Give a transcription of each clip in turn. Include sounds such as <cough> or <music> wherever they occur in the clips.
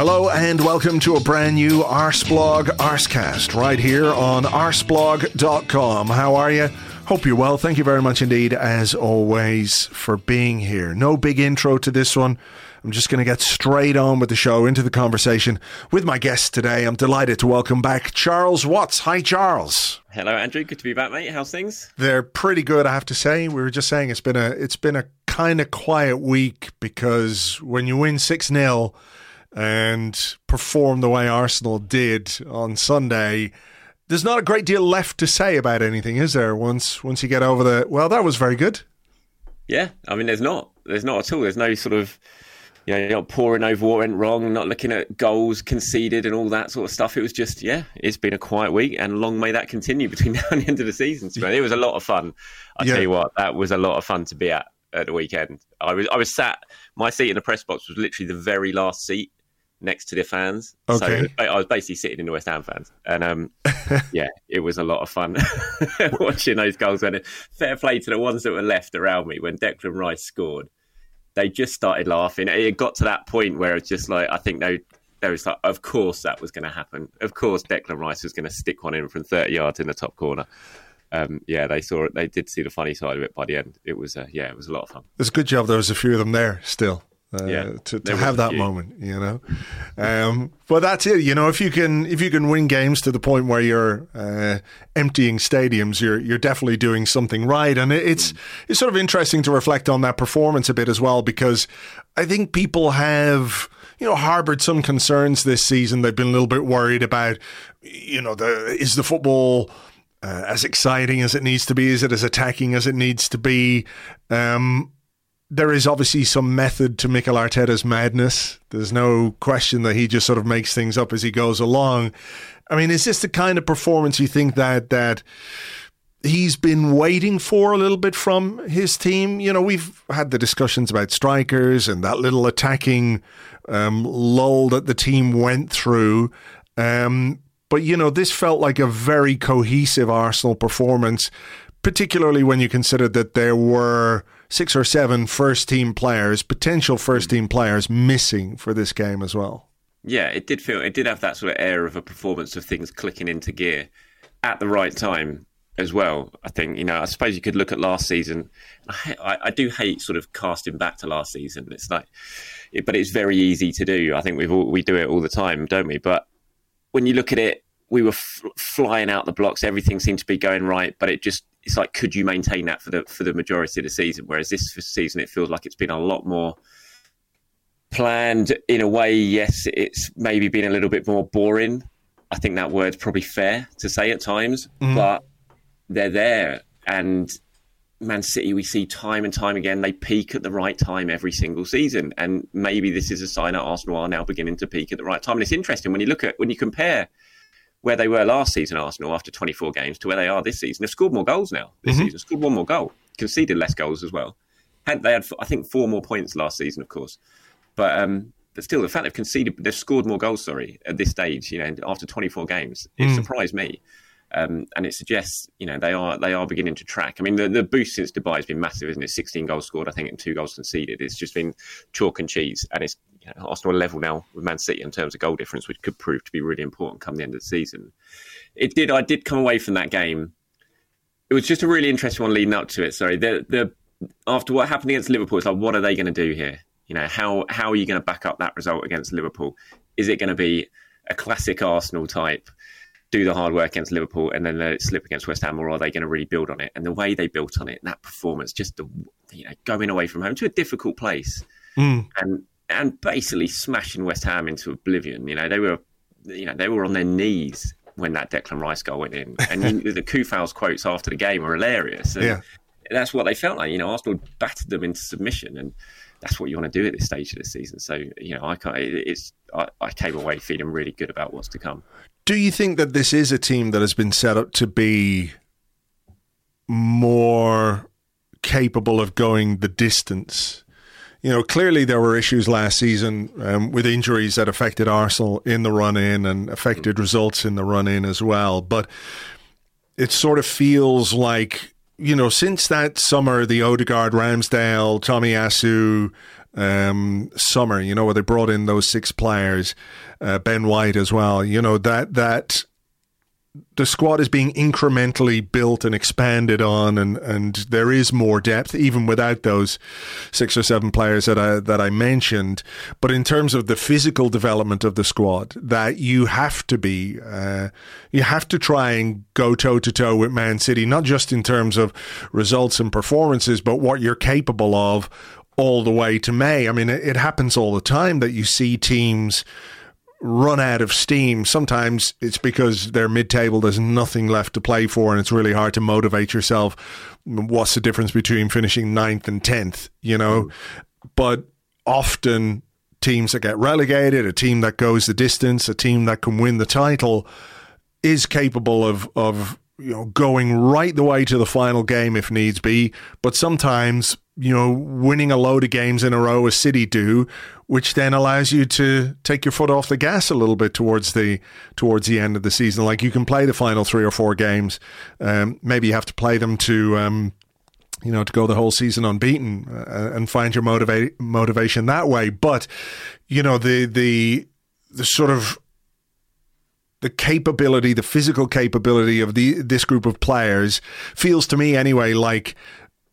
Hello and welcome to a brand new Arseblog Arsecast right here on arseblog.com. How are you? Hope you're well. Thank you very much indeed, as always, for being here. No big intro to this one. I'm just going to get straight on with the show, into the conversation with my guest today. I'm delighted to welcome back Charles Watts. Hi, Charles. Hello, Andrew. Good to be back, mate. How's things? They're pretty good, I have to say. We were just saying it's been a it's been a kind of quiet week because when you win six 0 and perform the way Arsenal did on Sunday, there's not a great deal left to say about anything, is there? Once once you get over the well, that was very good. Yeah, I mean, there's not, there's not at all. There's no sort of, you know, you're not pouring over what went wrong, not looking at goals conceded and all that sort of stuff. It was just, yeah, it's been a quiet week, and long may that continue between <laughs> now and the end of the season. So it was a lot of fun. I yeah. tell you what, that was a lot of fun to be at at the weekend. I was, I was sat. My seat in the press box was literally the very last seat next to the fans. Okay. So I was basically sitting in the West Ham fans. And um, <laughs> yeah, it was a lot of fun <laughs> watching those goals. And fair play to the ones that were left around me when Declan Rice scored. They just started laughing. It got to that point where it's just like, I think they, there was like, of course that was going to happen. Of course, Declan Rice was going to stick one in from 30 yards in the top corner. Um, yeah, they saw it. They did see the funny side of it by the end. It was, uh, yeah, it was a lot of fun. It's a good job there was a few of them there still uh, yeah, to, to have that moment, you know. Um, but that's it, you know. If you can, if you can win games to the point where you're uh, emptying stadiums, you're you're definitely doing something right. And it, it's it's sort of interesting to reflect on that performance a bit as well, because I think people have you know harbored some concerns this season. They've been a little bit worried about, you know, the is the football. Uh, as exciting as it needs to be, is it as attacking as it needs to be? Um, there is obviously some method to Mikel Arteta's madness. There's no question that he just sort of makes things up as he goes along. I mean, is this the kind of performance you think that that he's been waiting for a little bit from his team? You know, we've had the discussions about strikers and that little attacking um, lull that the team went through. Um, but you know, this felt like a very cohesive Arsenal performance, particularly when you consider that there were six or seven first team players, potential first team players, missing for this game as well. Yeah, it did feel it did have that sort of air of a performance of things clicking into gear at the right time as well. I think you know. I suppose you could look at last season. I, I do hate sort of casting back to last season. It's like, but it's very easy to do. I think we we do it all the time, don't we? But when you look at it, we were f- flying out the blocks. Everything seemed to be going right, but it just it's like could you maintain that for the for the majority of the season? Whereas this season, it feels like it's been a lot more planned in a way. Yes, it's maybe been a little bit more boring. I think that word's probably fair to say at times, mm. but they're there. And Man City, we see time and time again, they peak at the right time every single season. And maybe this is a sign that Arsenal are now beginning to peak at the right time. And it's interesting when you look at when you compare where they were last season, Arsenal, after 24 games, to where they are this season. They've scored more goals now this mm-hmm. season, scored one more goal, conceded less goals as well. Had, they had, I think, four more points last season, of course. But um, but still, the fact they've conceded, they've scored more goals, sorry, at this stage, you know, after 24 games, it mm. surprised me. Um, and it suggests, you know, they are they are beginning to track. I mean, the, the boost since Dubai has been massive, isn't it? 16 goals scored, I think, and two goals conceded. It's just been chalk and cheese, and it's you know, Arsenal are level now with Man City in terms of goal difference, which could prove to be really important come the end of the season. It did. I did come away from that game. It was just a really interesting one leading up to it. Sorry, the the after what happened against Liverpool, it's like, what are they going to do here? You know, how how are you going to back up that result against Liverpool? Is it going to be a classic Arsenal type? Do the hard work against Liverpool and then let it slip against West Ham, or are they going to really build on it? And the way they built on it, that performance, just the, you know, going away from home to a difficult place, mm. and and basically smashing West Ham into oblivion. You know, they were, you know, they were on their knees when that Declan Rice goal went in, and the Coufal's quotes after the game were hilarious. Yeah. that's what they felt like. You know, Arsenal battered them into submission, and that's what you want to do at this stage of the season. So, you know, I can't, it's I, I came away feeling really good about what's to come. Do you think that this is a team that has been set up to be more capable of going the distance? You know, clearly there were issues last season um, with injuries that affected Arsenal in the run in and affected results in the run in as well. But it sort of feels like, you know, since that summer, the Odegaard, Ramsdale, Tomiyasu um, summer, you know, where they brought in those six players, uh, Ben White as well, you know, that, that the squad is being incrementally built and expanded on, and, and there is more depth even without those six or seven players that I that I mentioned. But in terms of the physical development of the squad, that you have to be, uh, you have to try and go toe to toe with Man City, not just in terms of results and performances, but what you're capable of all the way to May. I mean, it, it happens all the time that you see teams run out of steam. Sometimes it's because they're mid table, there's nothing left to play for, and it's really hard to motivate yourself. What's the difference between finishing ninth and 10th, you know? Mm. But often teams that get relegated, a team that goes the distance, a team that can win the title is capable of, of you know, going right the way to the final game if needs be. But sometimes, you know, winning a load of games in a row as City do, which then allows you to take your foot off the gas a little bit towards the towards the end of the season. Like you can play the final three or four games. Um, maybe you have to play them to. Um, you know, to go the whole season unbeaten uh, and find your motivate motivation that way. But, you know, the the the sort of the capability, the physical capability of the this group of players feels to me anyway like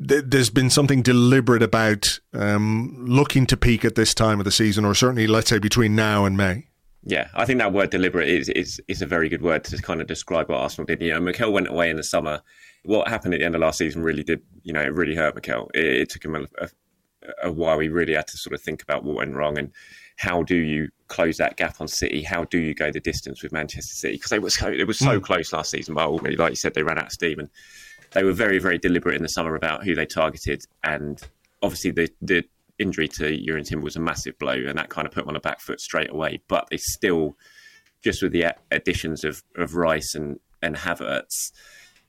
th- there's been something deliberate about um, looking to peak at this time of the season, or certainly let's say between now and May. Yeah, I think that word deliberate is, is is a very good word to kind of describe what Arsenal did. You know, Mikel went away in the summer. What happened at the end of last season really did, you know, it really hurt Mikel. It, it took him a, a, a while. He really had to sort of think about what went wrong and how do you close that gap on City? How do you go the distance with Manchester City? Because they were so, it was so mm. close last season, but ultimately, like you said, they ran out of steam, and they were very, very deliberate in the summer about who they targeted. And obviously, the the injury to Jurrien Timber was a massive blow, and that kind of put them on a back foot straight away. But they still, just with the additions of, of Rice and and Havertz,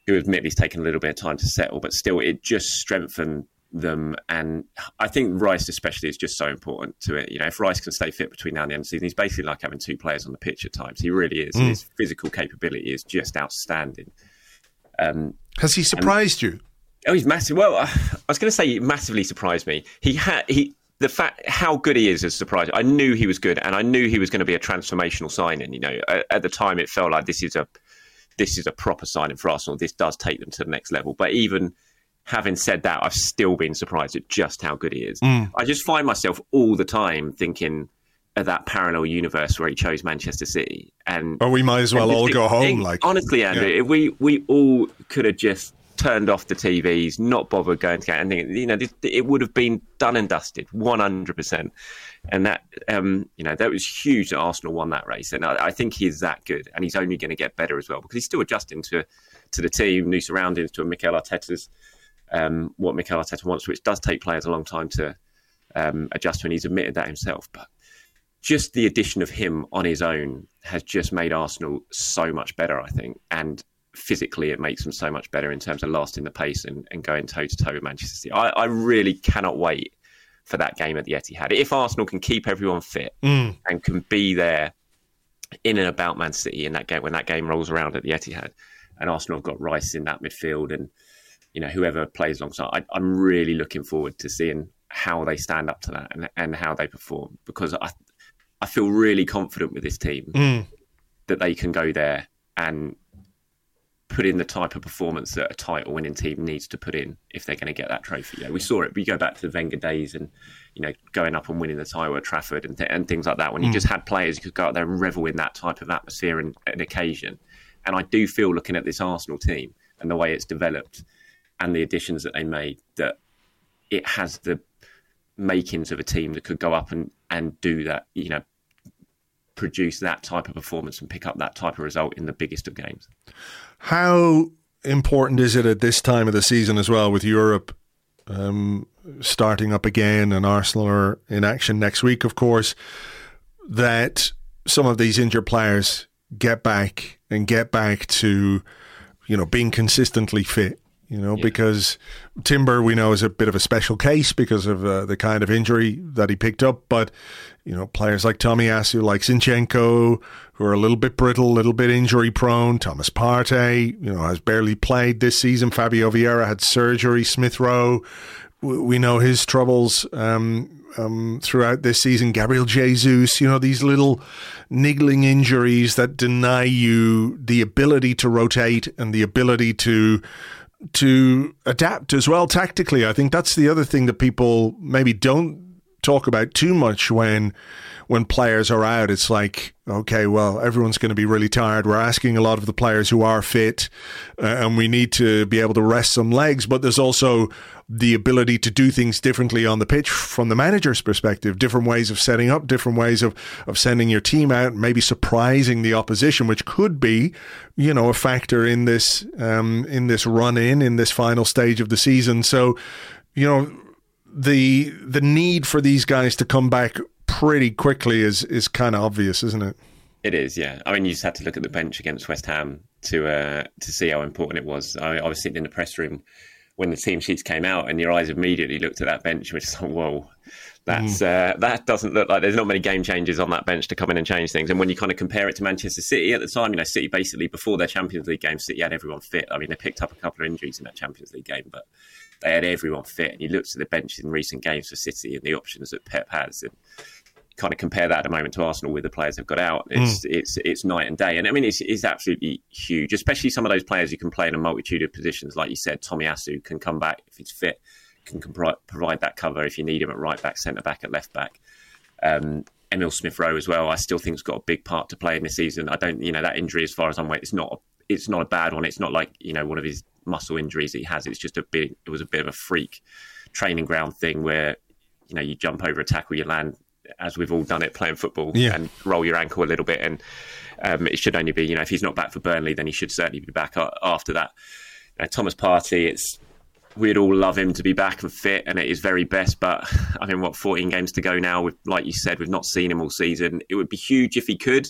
who admittedly has taken a little bit of time to settle, but still, it just strengthened them. And I think Rice, especially, is just so important to it. You know, if Rice can stay fit between now and the end of the season, he's basically like having two players on the pitch at times. He really is. Mm. His physical capability is just outstanding. Um, Has he surprised and, you? Oh, he's massive. Well, I was going to say he massively surprised me. He had he the fact how good he is has surprised. I knew he was good, and I knew he was going to be a transformational signing. You know, at, at the time it felt like this is a this is a proper signing for Arsenal. This does take them to the next level. But even having said that, I've still been surprised at just how good he is. Mm. I just find myself all the time thinking that parallel universe where he chose Manchester City, and oh, we might as well all think, go home. Think, like honestly, Andrew, yeah. we we all could have just turned off the TVs, not bothered going to get anything. You know, it would have been done and dusted, one hundred percent. And that, um, you know, that was huge that Arsenal won that race, and I, I think he's that good, and he's only going to get better as well because he's still adjusting to to the team, new surroundings, to a Mikel Arteta's um, what Mikel Arteta wants, which does take players a long time to um, adjust to, and he's admitted that himself. But just the addition of him on his own has just made Arsenal so much better, I think. And physically, it makes them so much better in terms of lasting the pace and, and going toe to toe with Manchester City. I, I, really cannot wait for that game at the Etihad. If Arsenal can keep everyone fit mm. and can be there in and about Man City in that game when that game rolls around at the Etihad, and Arsenal have got Rice in that midfield and you know whoever plays alongside. I, am really looking forward to seeing how they stand up to that and, and how they perform because I I feel really confident with this team mm. that they can go there and put in the type of performance that a title winning team needs to put in if they're going to get that trophy. Yeah, we saw it. We go back to the Wenger days and you know going up and winning the title at Trafford and, th- and things like that. When you mm. just had players who could go out there and revel in that type of atmosphere and, and occasion. And I do feel looking at this Arsenal team and the way it's developed and the additions that they made that it has the makings of a team that could go up and, and do that, you know, produce that type of performance and pick up that type of result in the biggest of games. How important is it at this time of the season as well with Europe um, starting up again and Arsenal are in action next week, of course, that some of these injured players get back and get back to, you know, being consistently fit you know, yeah. because Timber we know is a bit of a special case because of uh, the kind of injury that he picked up. But you know, players like Tomiyasu, like Zinchenko, who are a little bit brittle, a little bit injury prone. Thomas Partey, you know, has barely played this season. Fabio Vieira had surgery. Smith Rowe, we know his troubles. Um, um, throughout this season. Gabriel Jesus, you know, these little niggling injuries that deny you the ability to rotate and the ability to to adapt as well tactically. I think that's the other thing that people maybe don't talk about too much when when players are out. It's like, okay, well, everyone's going to be really tired. We're asking a lot of the players who are fit, uh, and we need to be able to rest some legs. But there's also the ability to do things differently on the pitch from the manager's perspective, different ways of setting up, different ways of, of sending your team out, maybe surprising the opposition, which could be, you know, a factor in this um, in this run in in this final stage of the season. So, you know, the the need for these guys to come back pretty quickly is is kind of obvious, isn't it? It is, yeah. I mean, you just had to look at the bench against West Ham to uh, to see how important it was. I, I was sitting in the press room when the team sheets came out, and your eyes immediately looked at that bench, which is like, whoa, that's mm. uh, that doesn't look like there's not many game changers on that bench to come in and change things. And when you kind of compare it to Manchester City at the time, you know, City basically before their Champions League game, City had everyone fit. I mean, they picked up a couple of injuries in that Champions League game, but they had everyone fit. And you looked at the bench in recent games for City and the options that Pep has, and kind of compare that at the moment to Arsenal with the players they've got out, it's mm. it's it's night and day. And I mean, it's, it's absolutely huge, especially some of those players who can play in a multitude of positions. Like you said, Tomiyasu can come back if he's fit, can provide that cover if you need him at right back, centre back, at left back. Um, Emil Smith Rowe as well. I still think has got a big part to play in this season. I don't, you know, that injury as far as I'm aware, it's not it's not a bad one. It's not like you know one of his muscle injuries he has. It's just a big. It was a bit of a freak training ground thing where you know you jump over a tackle, you land as we've all done it playing football, yeah. and roll your ankle a little bit. And um, it should only be, you know, if he's not back for Burnley, then he should certainly be back after that. Uh, Thomas Partey, it's we'd all love him to be back and fit, and it is very best. But I mean, what 14 games to go now? With like you said, we've not seen him all season. It would be huge if he could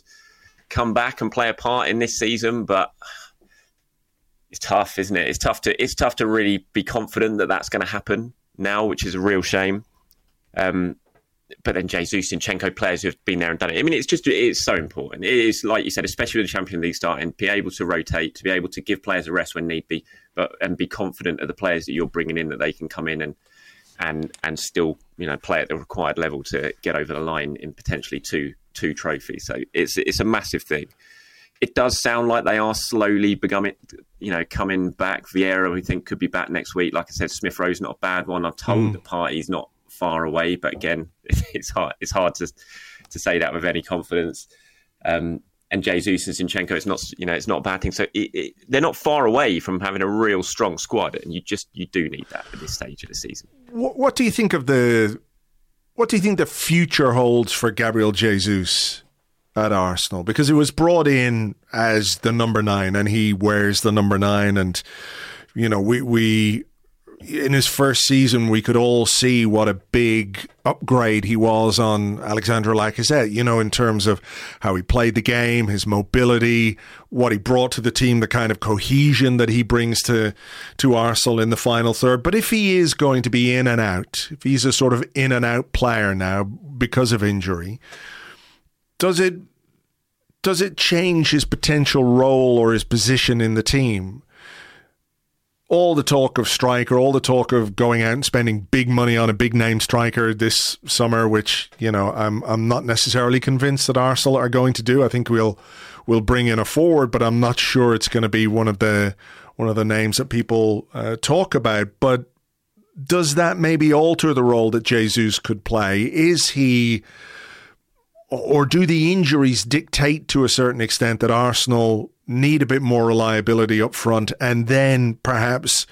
come back and play a part in this season, but it's tough, isn't it? It's tough to it's tough to really be confident that that's going to happen now, which is a real shame. Um, but then Jesus, Zinchenko, players who have been there and done it. I mean, it's just it's so important. It is like you said, especially with the Champions League starting, be able to rotate, to be able to give players a rest when need be, but and be confident of the players that you're bringing in that they can come in and and and still you know play at the required level to get over the line in potentially two two trophies. So it's it's a massive thing. It does sound like they are slowly becoming, you know, coming back. Vieira, we think, could be back next week. Like I said, Smith Rowe's not a bad one. I'm told mm. the Partey's not far away, but again, <laughs> it's hard. It's hard to to say that with any confidence. Um, and Jesus and Zinchenko, it's not you know it's not a bad thing. So it, it, they're not far away from having a real strong squad, and you just you do need that at this stage of the season. What, what do you think of the what do you think the future holds for Gabriel Jesus at Arsenal? Because he was brought in as the number nine, and he wears the number nine, and you know we we in his first season, we could all see what a big upgrade he was on Alexandre Lacazette, you know, in terms of how he played the game, his mobility, what he brought to the team, the kind of cohesion that he brings to, to Arsenal in the final third. But if he is going to be in and out, if he's a sort of in and out player now because of injury, does it does it change his potential role or his position in the team? All the talk of striker, all the talk of going out and spending big money on a big name striker this summer, which you know I'm I'm not necessarily convinced that Arsenal are going to do. I think we'll we'll bring in a forward, but I'm not sure it's going to be one of the one of the names that people uh, talk about. But does that maybe alter the role that Jesus could play? Is he, or do the injuries dictate to a certain extent that Arsenal need a bit more reliability up front, and then perhaps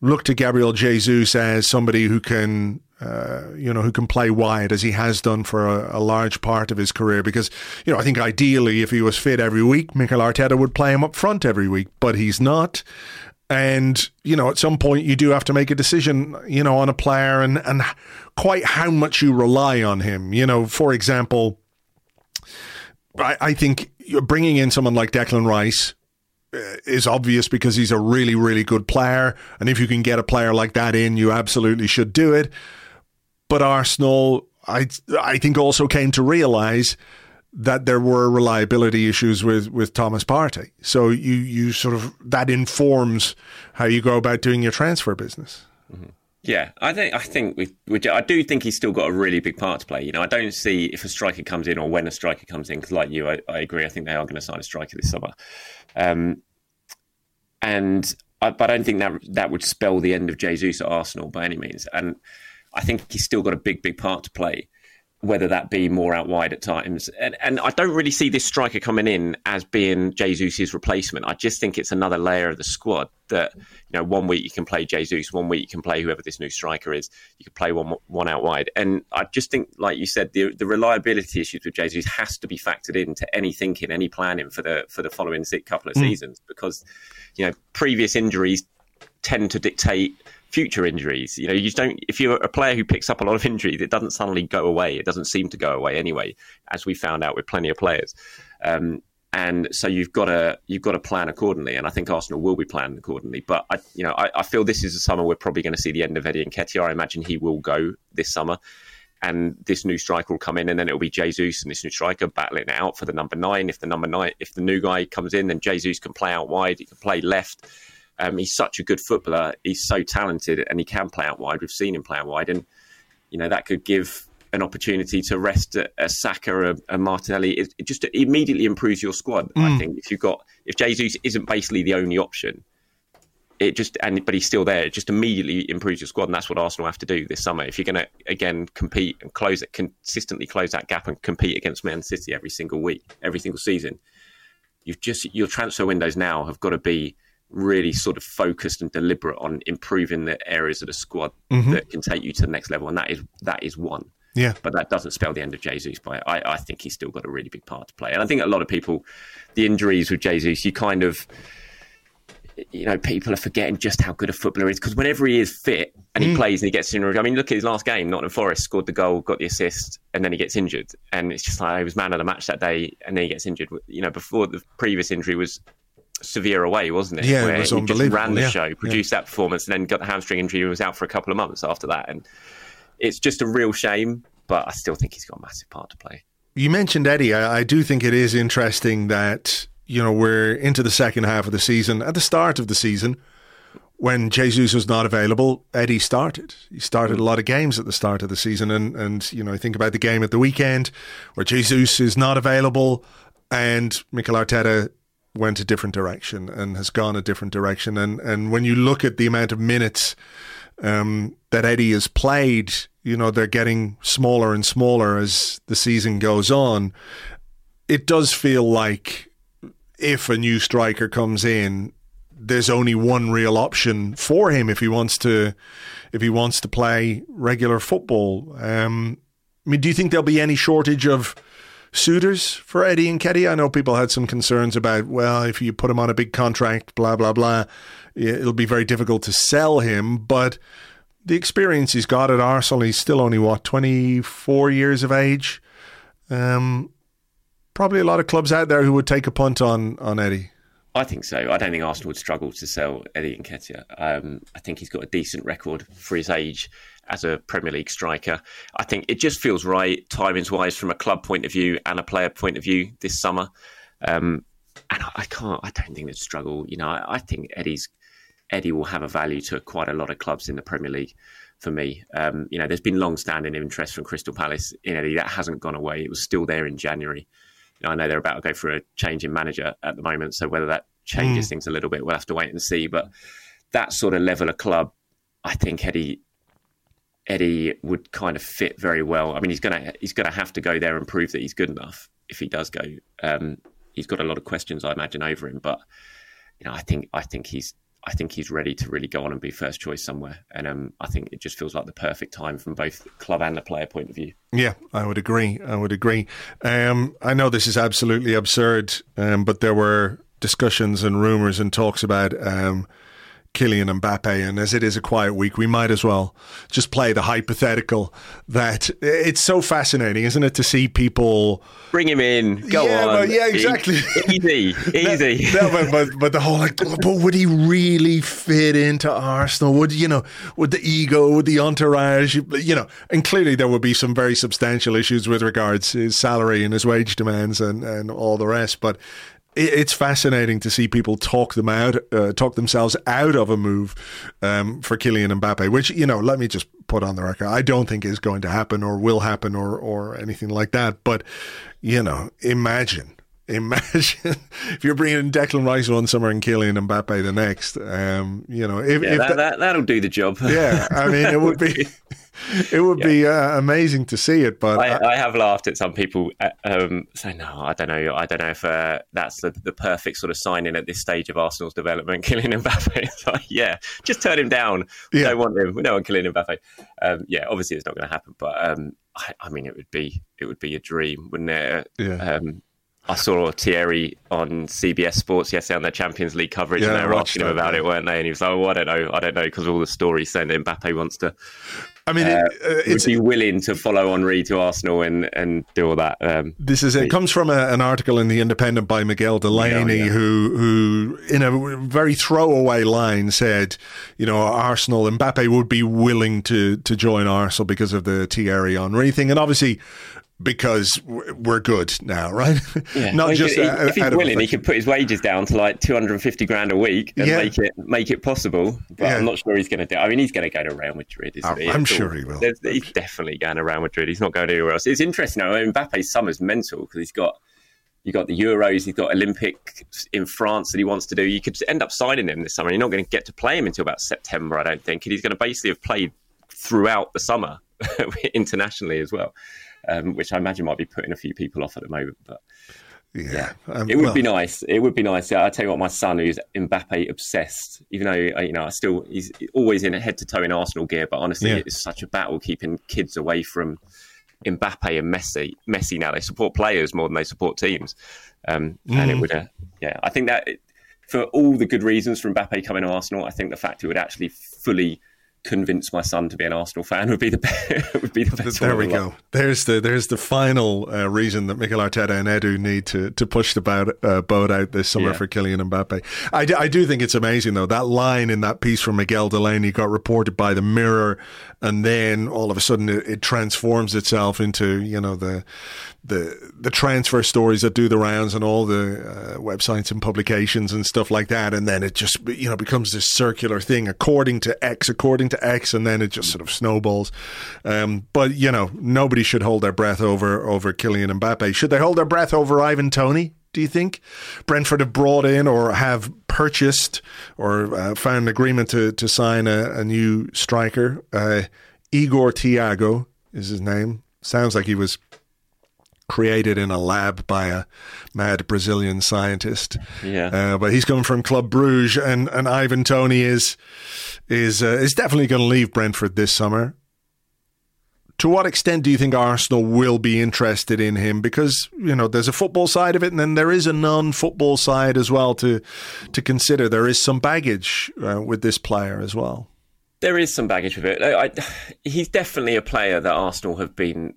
look to Gabriel Jesus as somebody who can uh, you know, who can play wide as he has done for a, a, large part of his career. Because, you know, I think ideally if he was fit every week, Mikel Arteta would play him up front every week, but he's not. And, you know, at some point you do have to make a decision, you know, on a player and, and quite how much you rely on him. You know, for example, I, I think bringing in someone like Declan Rice, uh, is obvious because he's a really, really good player. And if you can get a player like that in, you absolutely should do it. But Arsenal, I I think also came to realise that there were reliability issues with, with Thomas Partey. So you you sort of that informs how you go about doing your transfer business. Mm-hmm. Yeah, I think I think we, we, I do think he's still got a really big part to play. You know, I don't see if a striker comes in or when a striker comes in. Because, like you, I, I, agree. I think they are going to sign a striker this summer, um, and I, but I don't think that that would spell the end of Jesus at Arsenal by any means. And I think he's still got a big, big part to play, whether that be more out wide at times. And, and I don't really see this striker coming in as being Jesus' replacement. I just think it's another layer of the squad that, you know, one week you can play Jesus, one week you can play whoever this new striker is. You can play one one out wide. And I just think, like you said, the, the reliability issues with Jesus has to be factored into any thinking, any planning for the for the following couple of mm. seasons because, you know, previous injuries tend to dictate future injuries. You know, you don't. If you're a player who picks up a lot of injuries, it doesn't suddenly go away. It doesn't seem to go away anyway, as we found out with plenty of players. Um, and so you've got to you've got to plan accordingly. And I think Arsenal will be planning accordingly. But I, you know, I, I feel this is a summer we're probably going to see the end of Eddie Nketiah. I imagine he will go this summer. And this new striker will come in, and then it'll be Jesus and this new striker battling out for the number nine. If the number nine, if the new guy comes in, then Jesus can play out wide. He can play left um, he's such a good footballer. He's so talented, and he can play out wide. We've seen him play out wide, and you know that could give an opportunity to rest a, a Saka, a, a Martinelli. It, it, just immediately improves your squad. Mm. I think if you've got if Jesus isn't basically the only option, it just and but he's still there. It just immediately improves your squad, and that's what Arsenal have to do this summer. If you're going to again compete and close it consistently, close that gap and compete against Man City every single week, every single season, you've just your transfer windows now have got to be really sort of focused and deliberate on improving the areas of the squad mm-hmm. that can take you to the next level, and that is that is one. Yeah, but that doesn't spell the end of Jesus. But I, I think he's still got a really big part to play, and I think a lot of people, the injuries with Jesus, you kind of. You know, people are forgetting just how good a footballer is because whenever he is fit and he mm. plays and he gets injured, I mean, look at his last game. Nottingham Forest scored the goal, got the assist, and then he gets injured. And it's just like he was man of the match that day, and then he gets injured. You know, before the previous injury was Sevilla away, wasn't it? Yeah, Where it was he just ran the yeah. show, produced yeah. that performance, and then got the hamstring injury and was out for a couple of months after that. And it's just a real shame, but I still think he's got a massive part to play. You mentioned Eddie. I, I do think it is interesting that you know we're into the second half of the season. At the start of the season, when Jesus was not available, Eddie started. He started a mm. lot of games at the start of the season, and and you know think about the game at the weekend where Jesus is not available, and Mikel Arteta went a different direction and has gone a different direction. And and when you look at the amount of minutes um, that Eddie has played, you know they're getting smaller and smaller as the season goes on. It does feel like if a new striker comes in, there's only one real option for him if he wants to if he wants to play regular football. Um, I mean, do you think there'll be any shortage of suitors for Eddie and Nketiah. I know people had some concerns about, well, if you put him on a big contract, blah, blah, blah, it'll be very difficult to sell him. But the experience he's got at Arsenal, he's still only, what, 24 years of age? Um, probably a lot of clubs out there who would take a punt on, on Eddie. I think so. I don't think Arsenal would struggle to sell Eddie Nketiah. Um, I think he's got a decent record for his age as a Premier League striker. I think it just feels right, timings wise, from a club point of view and a player point of view this summer. Um, and I, I, can't, I don't think it's struggle. You know, I, I, think Eddie's Eddie will have a value to quite a lot of clubs in the Premier League. For me, um, you know, there's been long-standing interest from Crystal Palace in Eddie that hasn't gone away. It was still there in January. you know, I know they're about to go for a change in manager at the moment, so whether that changes mm. things a little bit, we'll have to wait and see. But that sort of level of club, I think Eddie Eddie would kind of fit very well. I mean, he's gonna he's gonna have to go there and prove that he's good enough if he does go. Um, he's got a lot of questions, I imagine, over him, but you know, I think I think he's I think he's ready to really go on and be first choice somewhere. And um, I think it just feels like the perfect time from both club and the player point of view. Yeah, I would agree. I would agree. Um, I know this is absolutely absurd, um, but there were discussions and rumours and talks about um, Kylian Mbappe. And as it is a quiet week, we might as well just play the hypothetical that it's so fascinating, isn't it, to see people bring him in. Go yeah, on. But, yeah, exactly. easy, <laughs> easy. no, but, but, but, the whole like, but would he really fit into Arsenal? Would you know? Would the ego? Would the entourage? You know, and clearly there would be some very substantial issues with regards to his salary and his wage demands and and all the rest. But it's fascinating to see people talk them out, uh, talk themselves out of a move um, for Kylian Mbappe, which you know, let me just put on the record, I don't think is going to happen or will happen or or anything like that. But you know, imagine. Imagine <laughs> if you're bringing Declan Rice one summer and Kylian Mbappe the next. Um, you know, if, yeah, if that, that, that'll do the job. <laughs> Yeah, I mean, it would be <laughs> it would yeah. be uh, amazing to see it. But I, I, I have laughed at some people uh, um, saying, "No, I don't know. I don't know if uh, that's the, the perfect sort of sign in at this stage of Arsenal's development." Kylian Mbappe. like, yeah, just turn him down. We yeah. don't want him. We don't want Kylian Mbappe. Um, yeah, obviously it's not going to happen. But um, I, I, mean, it would be it would be a dream, wouldn't it? Yeah. Um, I saw Thierry on CBS Sports yesterday on their Champions League coverage, yeah, and they were asking him about yeah. it, weren't they? And he was like, "Oh, I don't know, I don't know," because all the stories saying that Mbappe wants to I mean, uh, it, uh, would be willing to follow Henry to Arsenal and, and do all that. Um, this is it. Comes from a, an article in the Independent by Miguel Delaney, yeah, who who in a very throwaway line said, you know, Arsenal Mbappe would be willing to to join Arsenal because of the Thierry Henry thing, and obviously because we're good now, right? Yeah. <laughs> Not well, just could, if he's willing, he could put his wages down to like 250 grand a week and yeah. make it make it possible. But yeah. I'm not sure he's going to do. I mean, he's going to go to Real Madrid, isn't oh, he? I'm sure he will. He's definitely going to Real Madrid. He's not going anywhere else. It's interesting. I mean, Mbappe's summer's mental because he's got you got the Euros, he's got Olympics in France that he wants to do. You could end up signing him this summer. You're not going to get to play him until about September, I don't think. And he's going to basically have played throughout the summer <laughs> internationally as well um, which I imagine might be putting a few people off at the moment. But yeah, yeah. Um, it would well, be nice. It would be nice. I tell you what, my son, who's Mbappe obsessed, even though you know, I still he's always in a head to toe in Arsenal gear. But honestly, yeah. it's such a battle keeping kids away from Mbappe and Messi. Messi now they support players more than they support teams, um, mm. and it mm. would, uh, yeah, I think that. for all the good reasons from Mbappe coming to Arsenal, I think the fact it would actually fully convince my son to be an Arsenal fan would be the <laughs> best, would be the best. There we go. There's the there's the final uh, reason that Mikel Arteta and Edu need to to push the boat, uh, boat out this summer yeah. for Kylian Mbappe. I, I do think it's amazing though that line in that piece from Miguel Delaney got reported by the Mirror, and then all of a sudden it, it transforms itself into you know the the the transfer stories that do the rounds and all the uh, websites and publications and stuff like that, and then it just you know becomes this circular thing according to X, according to X, and then it just sort of snowballs. Um, but you know, nobody should hold their breath over over Kylian Mbappe. Should they hold their breath over Ivan Toney? Do you think Brentford have brought in or have purchased or uh, found an agreement to to sign a, a new striker? Uh, Igor Thiago is his name. Sounds like he was created in a lab by a mad Brazilian scientist. Yeah. Uh, but he's coming from Club Bruges, and, and Ivan Toney is is uh, is definitely going to leave Brentford this summer. To what extent do you think Arsenal will be interested in him? Because you know there's a football side of it, and then there is a non-football side as well to to consider. There is some baggage uh, with this player as well. There is some baggage with it. I, he's definitely a player that Arsenal have been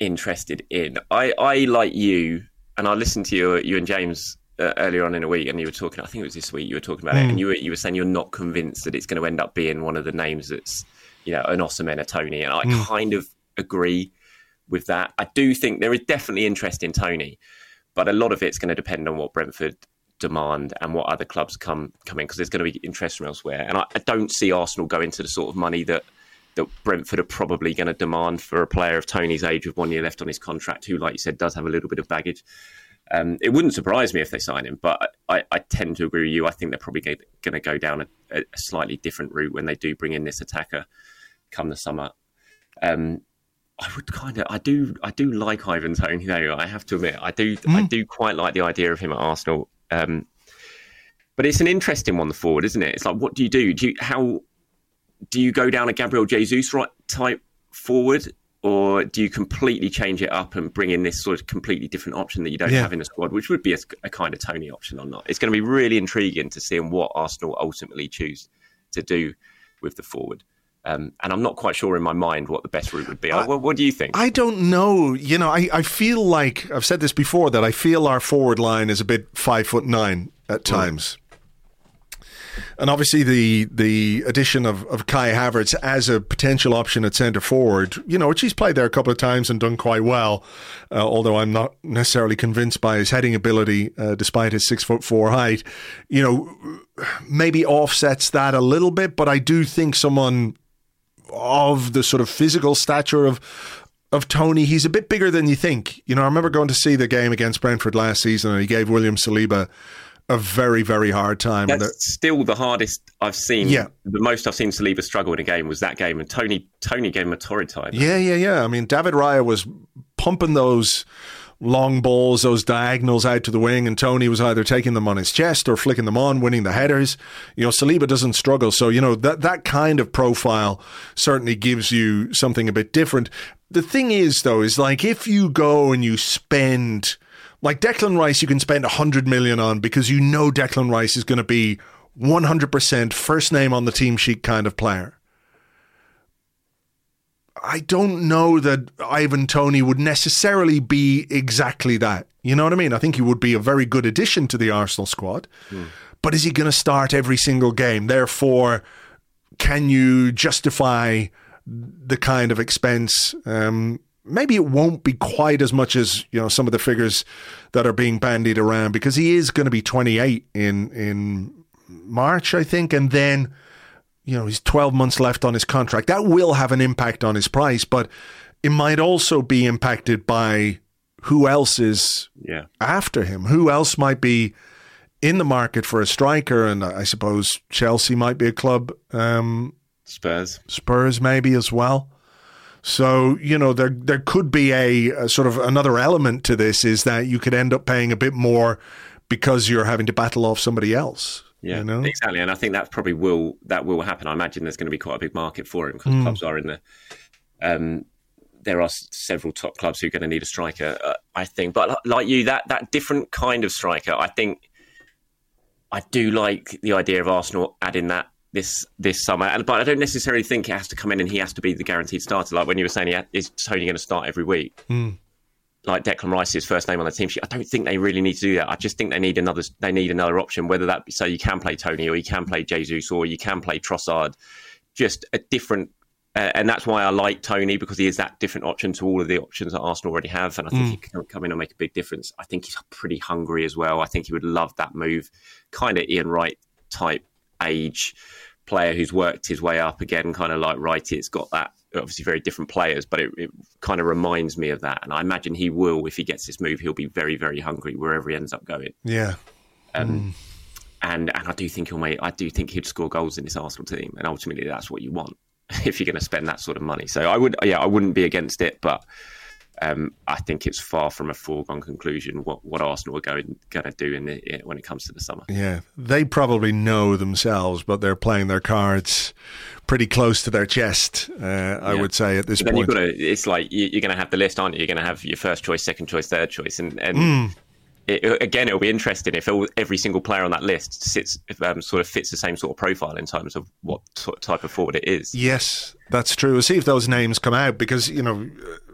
interested in. I, I like you, and I listened to you, you and James uh, earlier on in a week, and you were talking. I think it was this week. You were talking about mm. it, and hmm. you were you were saying you're not convinced that it's going to end up being one of the names that's you know an Osimhen, a Toney, and I mm. kind of agree with that. I do think there is definitely interest in Toney, but a lot of it's going to depend on what Brentford demand and what other clubs come come in because there's going to be interest from elsewhere. And I, I don't see Arsenal going to the sort of money that that Brentford are probably going to demand for a player of Toney's age with one year left on his contract, who, like you said, does have a little bit of baggage. Um, it wouldn't surprise me if they sign him, but I, I tend to agree with you. I think they're probably going to go down a, a, slightly different route when they do bring in this attacker come the summer. Um, I would kind of, I do, I do like Ivan Toney though. I have to admit, I do, mm. I do quite like the idea of him at Arsenal. Um, but it's an interesting one, the forward, isn't it? It's like, what do you do? Do you how do you go down a Gabriel Jesus right type forward, or do you completely change it up and bring in this sort of completely different option that you don't yeah. have in the squad, which would be a, a, kind of Toney option or not? It's going to be really intriguing to see what Arsenal ultimately choose to do with the forward. Um, and I'm not quite sure in my mind what the best route would be. I, what, what, do you think? I don't know. You know, I, I feel like I've said this before that I feel our forward line is a bit five foot nine at times. Mm. And obviously, the the addition of, of Kai Havertz as a potential option at centre forward, you know, which he's played there a couple of times and done quite well. Uh, although I'm not necessarily convinced by his heading ability, uh, despite his six foot four height, you know, maybe offsets that a little bit. But I do think someone of the sort of physical stature of of Toney, he's a bit bigger than you think. You know, I remember going to see the game against Brentford last season, and he gave William Saliba a very, very hard time. That's still the hardest I've seen. Yeah, the most I've seen Saliba struggle in a game was that game, and Toney Toney gave him a torrid time. Yeah, yeah, yeah. I mean, David Raya was pumping those long balls, those diagonals out to the wing, and Toney was either taking them on his chest or flicking them on, winning the headers. You know, Saliba doesn't struggle. So, you know, that, that kind of profile certainly gives you something a bit different. The thing is, though, is like if you go and you spend, like Declan Rice, you can spend 100 million on because you know Declan Rice is going to be 100% first name on the team sheet kind of player. I don't know that Ivan Toney would necessarily be exactly that. You know what I mean? I think he would be a very good addition to the Arsenal squad. Mm. But is he going to start every single game? Therefore, can you justify the kind of expense? Um, maybe it won't be quite as much as you know some of the figures that are being bandied around because he is going to be 28 in in March, I think, and then you know, he's 12 months left on his contract. That will have an impact on his price, but it might also be impacted by who else is yeah. after him. Who else might be in the market for a striker? And I suppose Chelsea might be a club. Um, Spurs. Spurs, maybe as well. So you know there there could be a, a, sort of another element to this is that you could end up paying a bit more because you're having to battle off somebody else. Yeah, you know? exactly. And I think that probably will that will happen. I imagine there's going to be quite a big market for him because mm. clubs are in the. Um, there are several top clubs who are going to need a striker. Uh, I think, but like you, that that different kind of striker. I think I do like the idea of Arsenal adding that this this summer, but I don't necessarily think it has to come in and he has to be the guaranteed starter. Like when you were saying, he is Toney going to start every week? Mm like Declan Rice's first name on the team sheet. I don't think they really need to do that. I just think they need another. They need another option. Whether that be so you can play Toney or you can play Jesus or you can play Trossard. Just a different. Uh, and that's why I like Toney because he is that different option to all of the options that Arsenal already have, and I think mm. he can come in and make a big difference. I think he's pretty hungry as well. I think he would love that move, kind of Ian Wright type age player who's worked his way up again, kind of like Wrighty. It's got that obviously very different players, but it, it, kind of reminds me of that. And I imagine he will, if he gets this move, he'll be very, very hungry wherever he ends up going. Yeah. Um, mm. And and I do think he'll make. I do think he'd score goals in this Arsenal team, and ultimately that's what you want <laughs> if you're going to spend that sort of money. So I would, yeah, I wouldn't be against it, but um, I think it's far from a foregone conclusion what, what Arsenal are going going to do in the, when it comes to the summer. Yeah, they probably know themselves, but they're playing their cards pretty close to their chest. Uh, I yeah. would say at this but point. To, it's like you, are going to have the list, aren't you? You're going to have your first choice, second choice, third choice, and and. Mm. It, again, it'll be interesting if every single player on that list sits, um, sort of fits the same sort of profile in terms of what type of forward it is. Yes, that's true. We'll see if those names come out because you know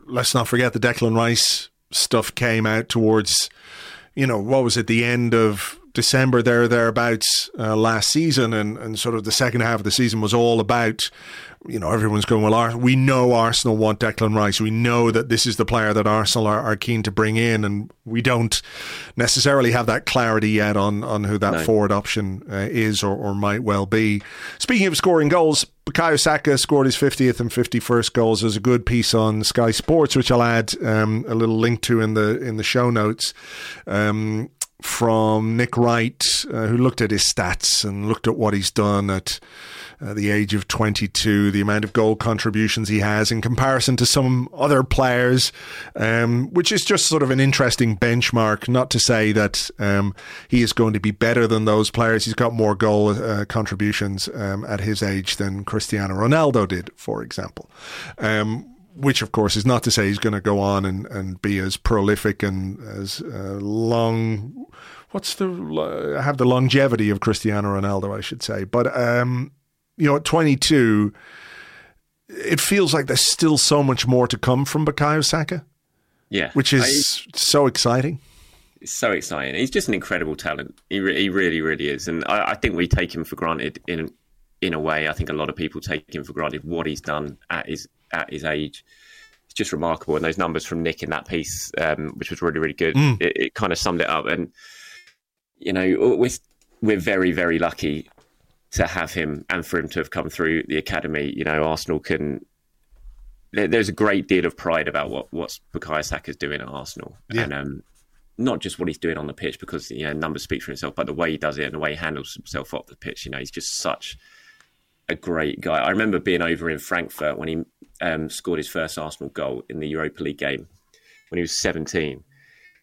let's not forget the Declan Rice stuff came out towards, you know, what was it, the end of December there thereabouts uh, last season, and, and sort of the second half of the season was all about you know, everyone's going, well, we know Arsenal want Declan Rice. We know that this is the player that Arsenal are, are keen to bring in, and we don't necessarily have that clarity yet on, on who that no. forward option uh, is or, or might well be. Speaking of scoring goals, Bukayo Saka scored his 50th and 51st goals. There's a good piece on Sky Sports, which I'll add um, a little link to in the in the show notes. Um, from Nick Wright, uh, who looked at his stats and looked at what he's done at uh, the age of 22, the amount of goal contributions he has in comparison to some other players, um, which is just sort of an interesting benchmark. Not to say that um, he is going to be better than those players. He's got more goal uh, contributions um, at his age than Cristiano Ronaldo did, for example um, which of course is not to say he's going to go on and, and be as prolific and as uh, long. What's the have the longevity of Cristiano Ronaldo, I should say. But um, you know, at 22, it feels like there's still so much more to come from Bukayo Saka. Yeah. Which is I, so exciting. It's so exciting. He's just an incredible talent. He, re- he really, really is. And I, I, think we take him for granted in in a way. I think a lot of people take him for granted what he's done at his at his age. It's just remarkable. And those numbers from Nick in that piece, um, which was really, really good, mm. it, it kind of summed it up. And, you know, we're, we're very, very lucky to have him and for him to have come through the academy. You know, Arsenal can. there's a great deal of pride about what what's Bukayo Saka's doing at Arsenal, yeah. and um, not just what he's doing on the pitch because you know numbers speak for himself, but the way he does it and the way he handles himself off the pitch. You know, he's just such a great guy. I remember being over in Frankfurt when he um, scored his first Arsenal goal in the Europa League game when he was 17.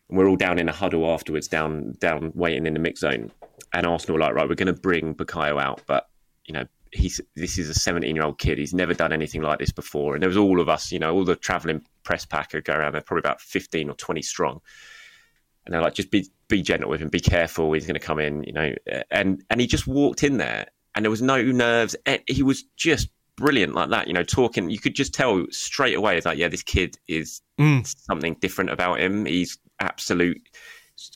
And we're all down in a huddle afterwards, down down waiting in the mix zone and Arsenal were like, right, we're going to bring Bukayo out, but you know, he's this is a 17 year old kid. He's never done anything like this before. And there was all of us, you know, all the traveling press pack go around. They're probably about 15 or 20 strong, and they're like, just be be gentle with him, be careful. He's going to come in, you know. And and he just walked in there, and there was no nerves. He was just brilliant like that, you know, talking. You could just tell straight away. It's like, yeah, this kid is mm. something different about him. He's absolute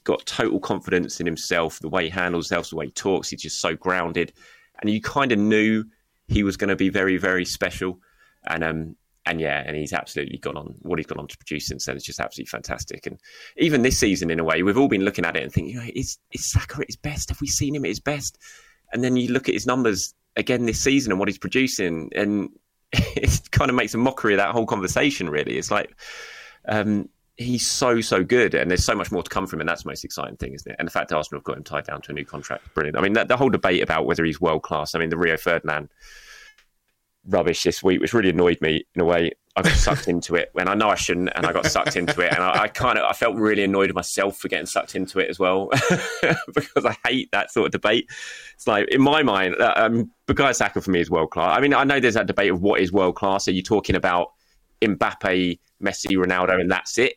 got total confidence in himself, the way he handles himself, the way he talks. He's just so grounded, and you kind of knew he was going to be very, very special. And um, and yeah, and he's absolutely gone on what he's gone on to produce since then. It's just absolutely fantastic. And even this season, in a way, we've all been looking at it and thinking, you know, is is Saka at his best? Have we seen him at his best? And then you look at his numbers again this season and what he's producing, and <laughs> it kind of makes a mockery of that whole conversation. Really, it's like. Um, he's so so good, and there's so much more to come from him, and that's the most exciting thing, isn't it? And the fact that Arsenal have got him tied down to a new contract, brilliant. I mean, that, the whole debate about whether he's world class. I mean, the Rio Ferdinand rubbish this week, which really annoyed me in a way. I got sucked into it, and I know I shouldn't, and I got sucked into it, and I, I kind of I felt really annoyed with myself for getting sucked into it as well, <laughs> because I hate that sort of debate. It's like in my mind, uh, um, Bukayo Saka for me is world class. I mean, I know there's that debate of what is world class. Are you talking about Mbappe, Messi, Ronaldo, and that's it?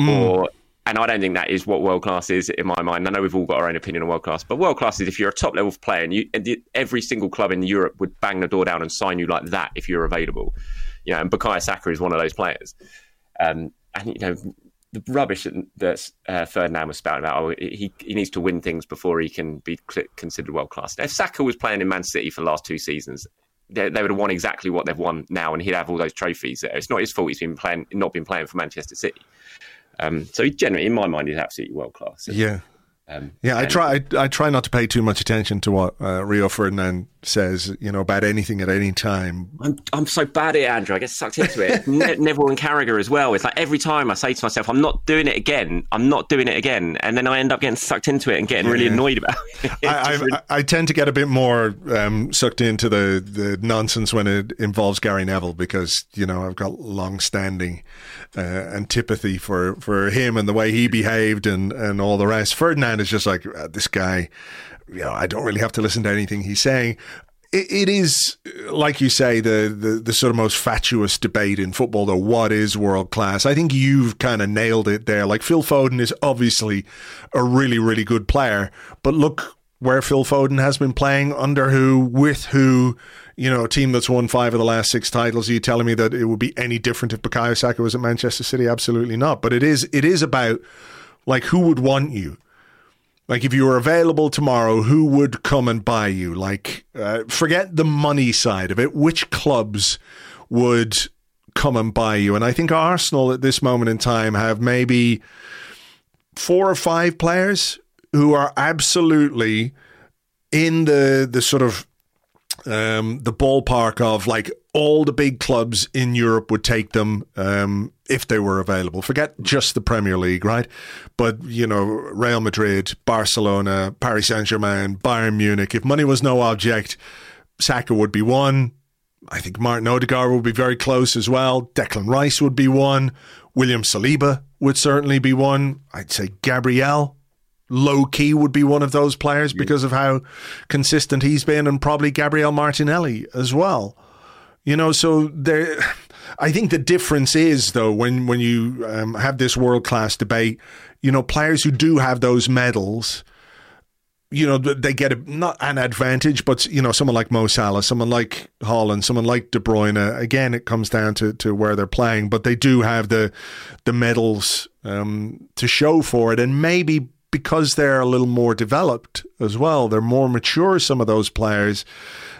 Mm. Or and I don't think that is what world class is in my mind. I know we've all got our own opinion on world class, but world class is if you're a top level player and you and every single club in Europe would bang the door down and sign you like that if you're available. You know, and Bukayo Saka is one of those players. Um, and you know, the rubbish that, that uh, Ferdinand was spouting about, oh, he he needs to win things before he can be considered world class. If Saka was playing in Man City for the last two seasons, they, they, would have won exactly what they've won now, and he'd have all those trophies. It's not his fault he's been playing, not been playing for Manchester City. Um, so generally, in my mind, he's absolutely world class. Yeah. Um, yeah, I try. I, I, try not to pay too much attention to what uh, Rio Ferdinand says, you know, about anything at any time. I'm, I'm so bad at it, Andrew. I get sucked into it. ne- Neville and Carragher as well. It's like every time I say to myself, "I'm not doing it again. I'm not doing it again," and then I end up getting sucked into it and getting really annoyed about it. <laughs> I, really... I, tend to get a bit more um, sucked into the the nonsense when it involves Gary Neville because you know I've got long standing uh, antipathy for for him and the way he behaved and and all the rest. Ferdinand is just like uh, this guy. You know, I don't really have to listen to anything he's saying. it, it is, like you say, the, the the sort of most fatuous debate in football. Though, what is world class? I think you've kind of nailed it there. Like Phil Foden is obviously a really really good player, but look where Phil Foden has been playing under who, with who, you know, a team that's won five of the last six titles. Are you telling me that it would be any different if Bukayo Saka was at Manchester City? Absolutely not. But it is it is about like who would want you Like if you were available tomorrow, who would come and buy you? Like, uh, forget the money side of it. Which clubs would come and buy you? And I think Arsenal at this moment in time have maybe four or five players who are absolutely in the the sort of um, the ballpark of like all the big clubs in Europe would take them um, if they were available. Forget just the Premier League, right? But you know, Real Madrid, Barcelona, Paris Saint Germain, Bayern Munich. If money was no object, Saka would be one. I think Martin Odegaard would be very close as well. Declan Rice would be one. William Saliba would certainly be one. I'd say Gabriel low key would be one of those players because of how consistent he's been, and probably Gabriel Martinelli as well. You know, so there. I think the difference is though when when you um, have this world class debate, you know, players who do have those medals. You know, they get a, not an advantage, but you know, someone like Mo Salah, someone like Haaland, someone like De Bruyne. Again, it comes down to, to where they're playing, but they do have the the medals um, to show for it, and maybe because they're a little more developed as well, they're more mature, some of those players,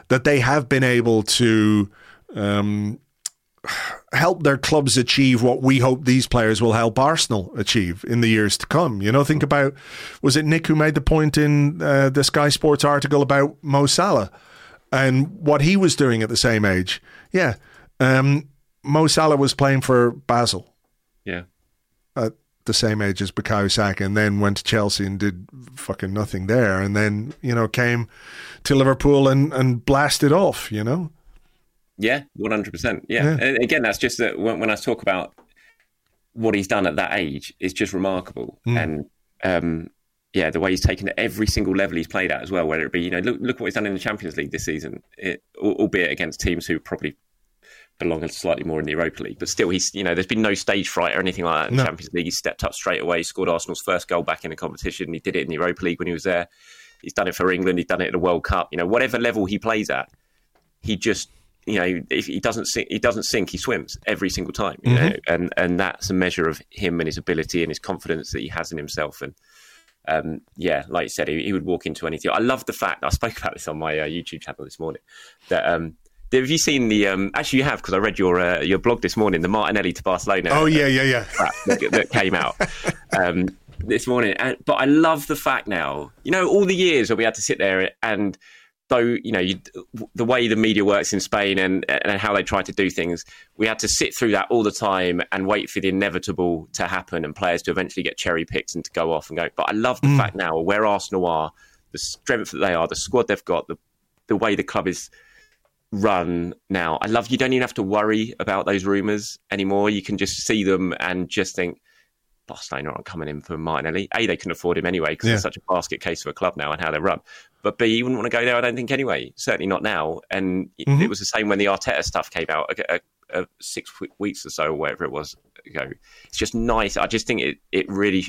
that they have been able to um, help their clubs achieve what we hope these players will help Arsenal achieve in the years to come. You know, think about was it Nick who made the point in uh, the Sky Sports article about Mo Salah and what he was doing at the same age? Yeah. Um, Mo Salah was playing for Basel. Yeah at the same age as Bukayo Saka and then went to Chelsea and did fucking nothing there and then, you know, came to Liverpool and, and blasted off, you know? Yeah, 100%. Yeah. yeah. And again, that's just that when, when, I talk about what he's done at that age, it's just remarkable. Mm. And, um, yeah, the way he's taken it every single level he's played at as well, whether it be, you know, look, look what he's done in the Champions League this season, it, albeit against teams who probably belong slightly more in the Europa League. But still, he's you know there's been no stage fright or anything like that in no. the Champions League. He stepped up straight away, scored Arsenal's first goal back in the competition. He did it in the Europa League when he was there. He's done it for England. He's done it in the World Cup. You know, whatever level he plays at, he just you know if he doesn't sink, he doesn't sink. He swims every single time. You mm-hmm. know, and and that's a measure of him and his ability and his confidence that he has in himself. And um, yeah, like you said, he, he, would walk into anything. I love the fact I spoke about this on my uh, YouTube channel this morning that um, have you seen the? Um, actually, you have because I read your uh, your blog this morning. The Martinelli to Barcelona. Oh yeah, yeah, yeah. That, that came out <laughs> um, this morning. And, but I love the fact now. You know, all the years where we had to sit there and though you know you, the way the media works in Spain and and how they try to do things, we had to sit through that all the time and wait for the inevitable to happen and players to eventually get cherry picked and to go off and go. But I love the mm. fact now where Arsenal are, the strength that they are, the squad they've got, the the way the club is run now. I love you don't even have to worry about those rumours anymore. You can just see them and just think, Barcelona aren't coming in for Martinelli. A, they can afford him anyway because yeah. it's such a basket case of a club now and how they run. But B, you wouldn't want to go there, I don't think, anyway. Certainly not now. And mm-hmm. it was the same when the Arteta stuff came out a, a, a six weeks or so, or whatever it was ago. It's just nice. I just think it, it really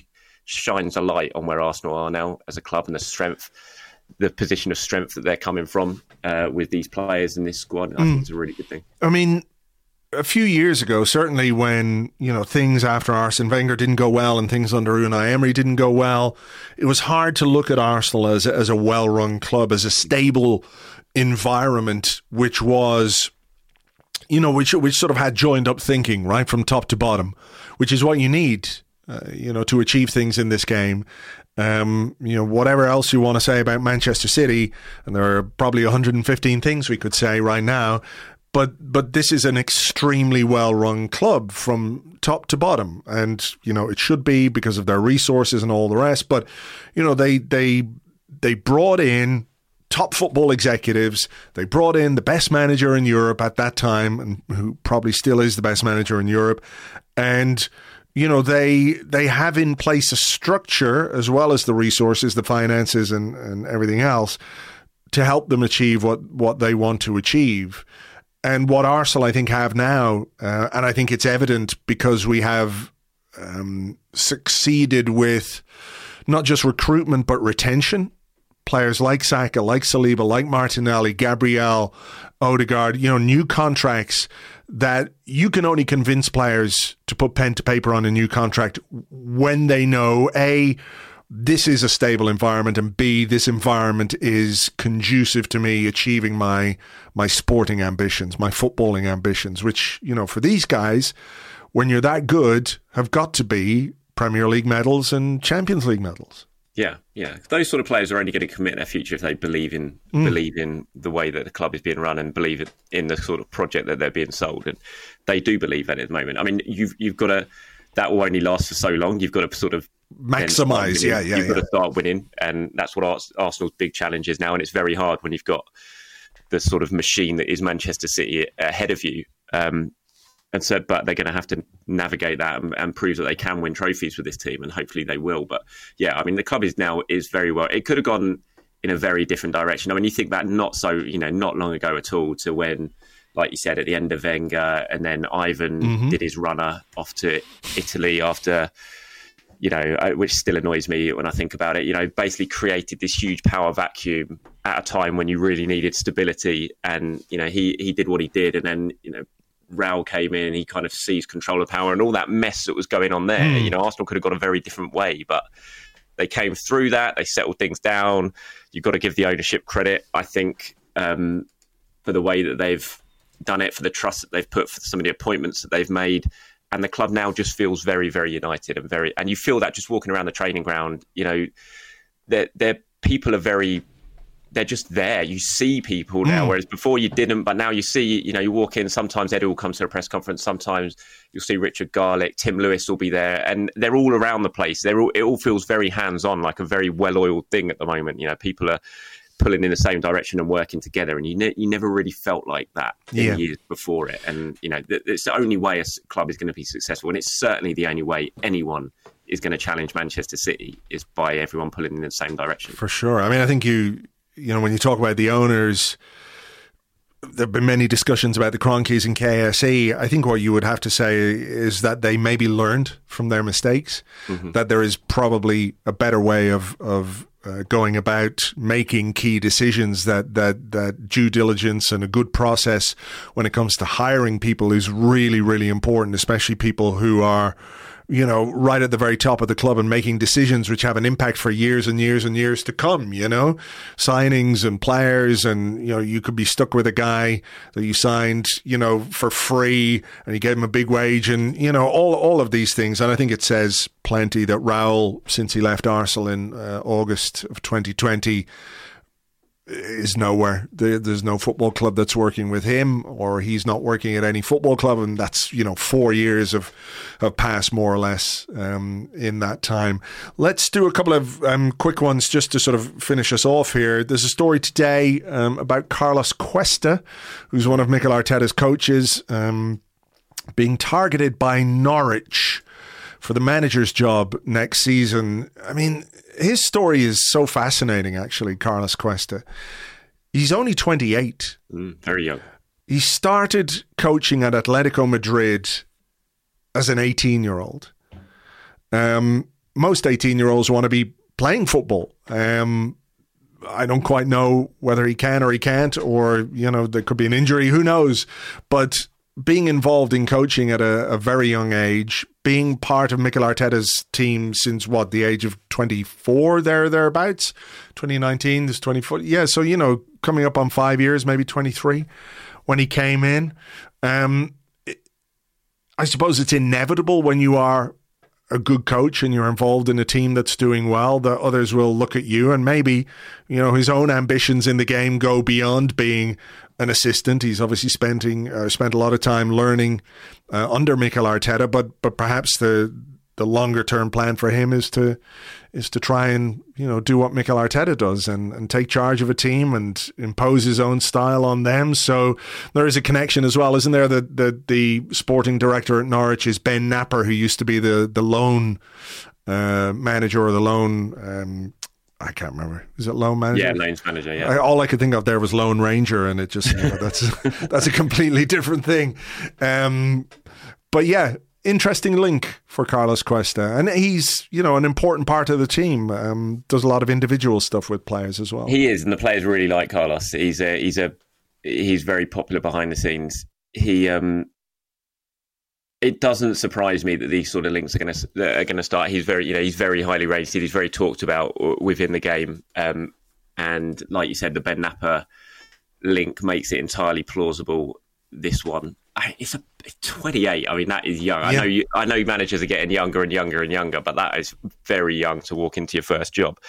shines a light on where Arsenal are now as a club and the strength the position of strength that they're coming from uh, with these players in this squad. I mm. think it's a really good thing. I mean, a few years ago, certainly when you know things after Arsene Wenger didn't go well and things under Unai Emery didn't go well, it was hard to look at Arsenal as as a well-run club, as a stable environment, which was, you know, which which sort of had joined up thinking right from top to bottom, which is what you need. Uh, you know, to achieve things in this game. Um, you know, whatever else you want to say about Manchester City, and there are probably 115 things we could say right now, but but this is an extremely well run club from top to bottom, and you know it should be because of their resources and all the rest. But you know they they they brought in top football executives. They brought in the best manager in Europe at that time, and who probably still is the best manager in Europe, and you know they they have in place a structure as well as the resources, the finances, and and everything else to help them achieve what what they want to achieve. And what Arsenal, I think, have now, uh, and I think it's evident because we have um, succeeded with not just recruitment but retention. Players like Saka, like Saliba, like Martinelli, Gabriel, Odegaard, you know, new contracts that you can only convince players to put pen to paper on a new contract when they know a this is a stable environment and b this environment is conducive to me achieving my my sporting ambitions my footballing ambitions which you know for these guys when you're that good have got to be premier league medals and champions league medals yeah, yeah. Those sort of players are only going to commit their future if they believe in mm. believe in the way that the club is being run and believe in the sort of project that they're being sold. And they do believe that at the moment. I mean, you've you've got to that will only last for so long. You've got to sort of maximize. Yeah, yeah. You've yeah. got to start winning, and that's what Arsenal's big challenge is now. And it's very hard when you've got the sort of machine that is Manchester City ahead of you. Um, and so, but they're going to have to navigate that and, and, prove that they can win trophies with this team, and hopefully they will. But yeah, I mean, the club is now is very well. It could have gone in a very different direction. I mean, you think back not so, you know, not long ago at all to when, like you said, at the end of Wenger, and then Ivan mm-hmm. did his runner off to Italy after. You know, which still annoys me when I think about it. You know, basically created this huge power vacuum at a time when you really needed stability, and you know he he did what he did, and then you know Raul came in, he kind of seized control of power and all that mess that was going on there. Mm. You know, Arsenal could have gone a very different way, but they came through that. They settled things down. You've got to give the ownership credit, I think, um, for the way that they've done it, for the trust that they've put, for some of the appointments that they've made. And the club now just feels very, very united and very, and you feel that just walking around the training ground. You know, their people are very they're just there. You see people now, mm. whereas before you didn't. But now you see, you know, you walk in. Sometimes Eddie will come to a press conference. Sometimes you'll see Richard Garlick, Tim Lewis will be there, and they're all around the place. They're all, it all feels very hands on, like a very well oiled thing at the moment. You know, people are pulling in the same direction and working together, and you ne- you never really felt like that in yeah. years before it. And you know, th- it's the only way a club is going to be successful, and it's certainly the only way anyone is going to challenge Manchester City is by everyone pulling in the same direction. For sure. I mean, I think you you know, when you talk about the owners, there have been many discussions about the Kroenkes and KSE. I think what you would have to say is that they maybe learned from their mistakes, mm-hmm. that there is probably a better way of, of uh, going about making key decisions that, that that due diligence and a good process when it comes to hiring people is really really important especially people who are you know, right at the very top of the club and making decisions which have an impact for years and years and years to come, you know, signings and players. And, you know, you could be stuck with a guy that you signed, you know, for free and you gave him a big wage and, you know, all, all of these things. And I think it says plenty that Raul, since he left Arsenal in uh, August of 2020, is nowhere. there's no football club that's working with him, or he's not working at any football club, and that's you know four years of have passed more or less um, in that time. Let's do a couple of um, quick ones just to sort of finish us off here. There's a story today um, about Carlos Cuesta, who's one of Mikel Arteta's coaches, um, being targeted by Norwich for the manager's job next season. I mean, his story is so fascinating, actually, Carlos Cuesta. He's only 28. Mm, very young. He started coaching at Atletico Madrid as an 18 year old. Um, most 18 year olds want to be playing football. Um, I don't quite know whether he can or he can't, or, you know, there could be an injury, who knows. But being involved in coaching at a, a, very young age, being part of Mikel Arteta's team since what the age of twenty four there thereabouts, twenty nineteen, this twenty four, yeah. So you know, coming up on five years, maybe twenty three, when he came in. Um, I suppose it's inevitable when you are a good coach and you're involved in a team that's doing well that others will look at you and maybe you know his own ambitions in the game go beyond being an assistant. He's obviously spending uh, spent a lot of time learning uh, under Mikel Arteta, but but perhaps the the longer term plan for him is to is to try and you know do what Mikel Arteta does and, and take charge of a team and impose his own style on them. So there is a connection as well, isn't there? That the, the sporting director at Norwich is Ben Knapper, who used to be the the loan uh, manager or the loan um, I can't remember. Is it Lone Manager? Yeah, Loans Manager. Yeah. I, all I could think of there was Lone Ranger, and it just you know, that's <laughs> that's a completely different thing. Um, but yeah, interesting link for Carlos Cuesta, and he's you know an important part of the team. Um, does a lot of individual stuff with players as well. He is, and the players really like Carlos. He's a he's a he's very popular behind the scenes. He um it doesn't surprise me that these sort of links are going to are going to start. He's very, you know, he's very highly rated. He's very talked about within the game, um, and like you said, the Ben Knapper link makes it entirely plausible. This one, it's a 28. I mean, that is young. Yeah. I know you, I know managers are getting younger and younger and younger, but that is very young to walk into your first job.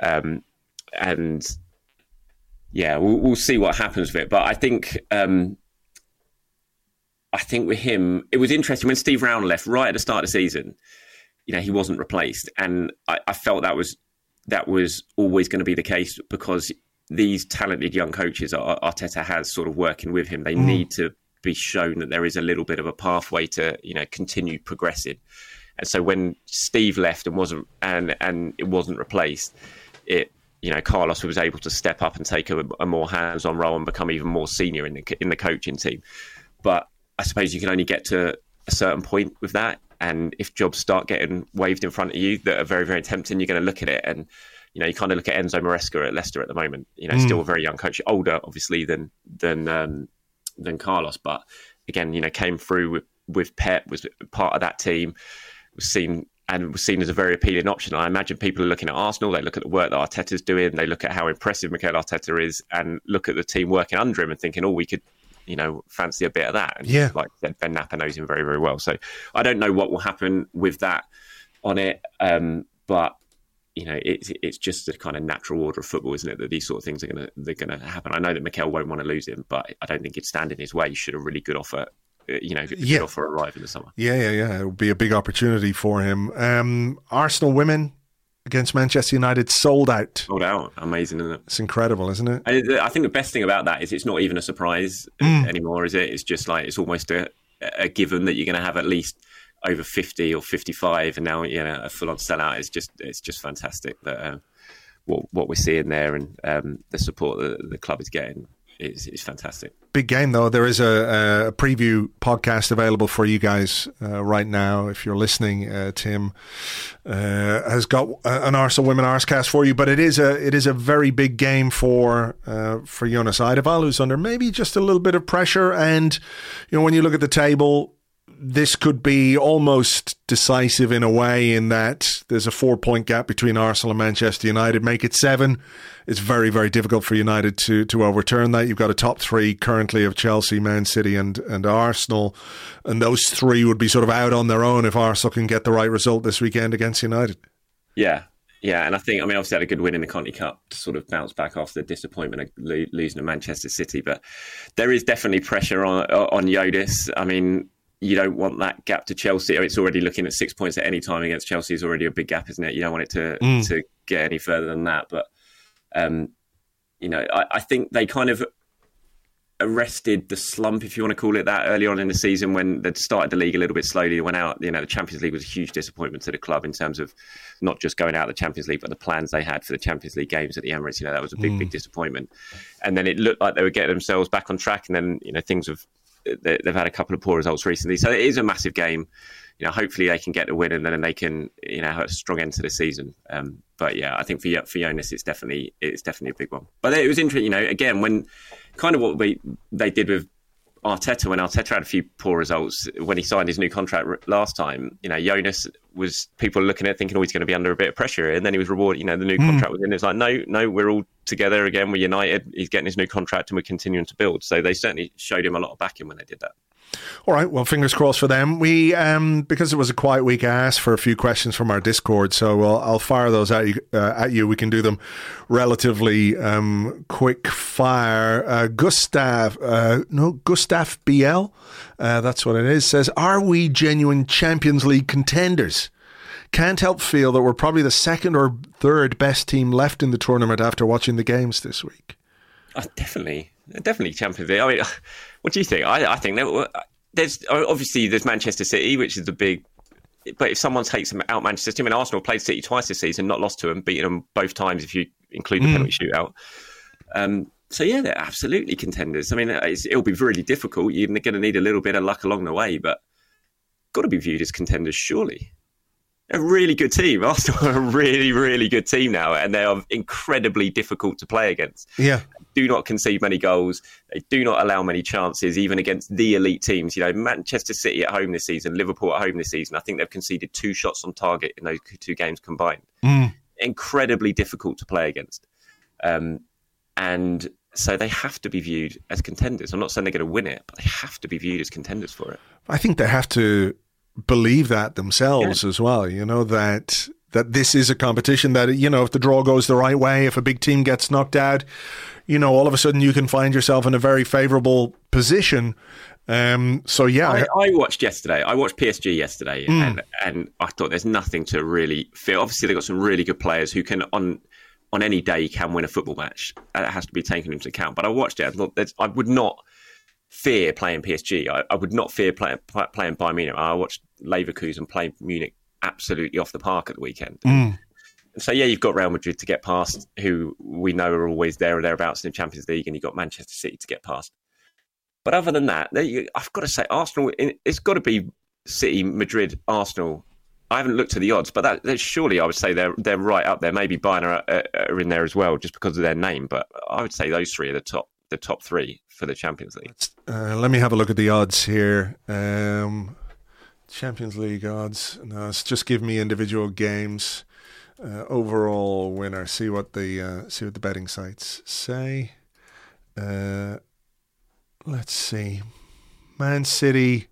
Um, and yeah, we'll, we'll, see what happens with it. But I think um, I think with him, it was interesting when Steve Round left right at the start of the season. You know, he wasn't replaced, and I, I felt that was that was always going to be the case because these talented young coaches Arteta has sort of working with him. They mm. need to be shown that there is a little bit of a pathway to you know continue progressing. And so when Steve left and wasn't and and it wasn't replaced, it you know Carlos was able to step up and take a, a more hands-on role and become even more senior in the in the coaching team. But I suppose you can only get to a certain point with that. And if jobs start getting waved in front of you that are very, very tempting, you're going to look at it. And, you know, you kind of look at Enzo Maresca at Leicester at the moment, you know, mm. still a very young coach, older, obviously, than, than, um, than Carlos. But again, you know, came through with, with Pep, was part of that team, was seen and was seen as a very appealing option. I imagine people are looking at Arsenal, they look at the work that Arteta's doing, they look at how impressive Mikel Arteta is, and look at the team working under him and thinking, oh, we could you know, fancy a bit of that. And yeah. like Ben Knapper knows him very, very well. So I don't know what will happen with that on it. Um, but you know, it's it's just the kind of natural order of football, isn't it? That these sort of things are gonna they're gonna happen. I know that Mikel won't want to lose him, but I don't think he'd stand in his way. Should a really good offer, uh, you know, good yeah. offer arrive in the summer. Yeah, yeah, yeah. It would be a big opportunity for him. Um, Arsenal women against Manchester United sold out. Sold out. Amazing, isn't it? It's incredible, isn't it? I, I think the best thing about that is it's not even a surprise mm. anymore, is it? It's just like it's almost a, a given that you're going to have at least over 50 or 55 and now you know a full on sellout is just it's just fantastic that uh, what what we're seeing there and um, the support that the club is getting is, is fantastic. Big game though. There is a, a preview podcast available for you guys uh, right now. If you're listening, uh, Tim uh, has got an Arsenal Women Arsecast for you. But it is a it is a very big game for uh, for Jonas Eidevall, who's under maybe just a little bit of pressure. And you know, when you look at the table, this could be almost decisive in a way in that there's a four point gap between Arsenal and Manchester United. Make it seven. It's very, very difficult for United to, to overturn that. You've got a top three currently of Chelsea, Man City, and, and Arsenal. And those three would be sort of out on their own if Arsenal can get the right result this weekend against United. Yeah, yeah, and I think I mean obviously had a good win in the Conti Cup to sort of bounce back after the disappointment of losing to Manchester City, but there is definitely pressure on on Yildiz. I mean, you don't want that gap to Chelsea. It's already looking at six points at any time against Chelsea is already a big gap, isn't it? You don't want it to mm. to get any further than that. But um, you know, I, I, think they kind of arrested the slump, if you want to call it that, early on in the season when they'd started the league a little bit slowly. They went out, you know, the Champions League was a huge disappointment to the club in terms of not just going out of the Champions League, but the plans they had for the Champions League games at the Emirates. You know, that was a big, mm. big disappointment. And then it looked like they were getting themselves back on track, and then you know things have they've had a couple of poor results recently. So it is a massive game. You know, hopefully they can get the win and then they can, you know, have a strong end to the season. Um, but yeah, I think for for Jonas, it's definitely it's definitely a big one. But it was interesting, you know, again when kind of what we they did with Arteta when Arteta had a few poor results when he signed his new contract last time. You know, Jonas was people looking at thinking, oh, he's going to be under a bit of pressure, and then he was rewarded. You know, the new mm. contract was in. It's like, no, no, we're all together again. We're united. He's getting his new contract, and we're continuing to build. So they certainly showed him a lot of backing when they did that. All right. Well, fingers crossed for them. We, um, because it was a quiet week, I asked for a few questions from our Discord, so I'll, I'll fire those at you. Uh, at you, we can do them relatively um, quick fire. Uh, Gustav, uh, no, Gustav BL, uh, that's what it is. Says, "Are we genuine Champions League contenders?" Can't help feel that we're probably the second or third best team left in the tournament after watching the games this week. Oh, definitely, definitely Champions League. I mean, what do you think? I, I think that there's obviously there's Manchester City, which is the big. But if someone takes them out Manchester City, I mean Arsenal played City twice this season, not lost to them, beaten them both times if you include the mm. penalty shootout. Um, so yeah, they're absolutely contenders. I mean, it'll be really difficult. You're going to need a little bit of luck along the way, but got to be viewed as contenders, surely a really good team. <laughs> Arsenal are a really, really good team now, and they are incredibly difficult to play against. Yeah. Do not concede many goals. They do not allow many chances, even against the elite teams. You know, Manchester City at home this season, Liverpool at home this season. I think they've conceded two shots on target in those two games combined. Mm. Incredibly difficult to play against. Um, and so they have to be viewed as contenders. I'm not saying they're going to win it, but they have to be viewed as contenders for it. I think they have to believe that themselves yeah. as well. You know that that this is a competition that you know if the draw goes the right way, if a big team gets knocked out, you know all of a sudden you can find yourself in a very favourable position. Um, so yeah, I, I, watched yesterday. I watched PSG yesterday, mm. and and I thought there's nothing to really feel. Obviously, they've got some really good players who can on on any day can win a football match. That has to be taken into account. But I watched it. I thought I would not fear playing PSG. I, I would not fear play, play, playing Bayern Munich. I watched Leverkusen play Munich absolutely off the park at the weekend. Mm. So, yeah, you've got Real Madrid to get past, who we know are always there or thereabouts in the Champions League, and you've got Manchester City to get past. But other than that, I've got to say, Arsenal, it's got to be City, Madrid, Arsenal. I haven't looked at the odds, but that, that surely I would say they're they're right up there. Maybe Bayern are, are, in there as well, just because of their name. But I would say those three are the top the top three for the Champions League. Uh, let me have a look at the odds here. Um, Champions League odds. No, it's just give me individual games. Uh, overall winner. See what the uh, see what the betting sites say. Uh, let's see. Man City,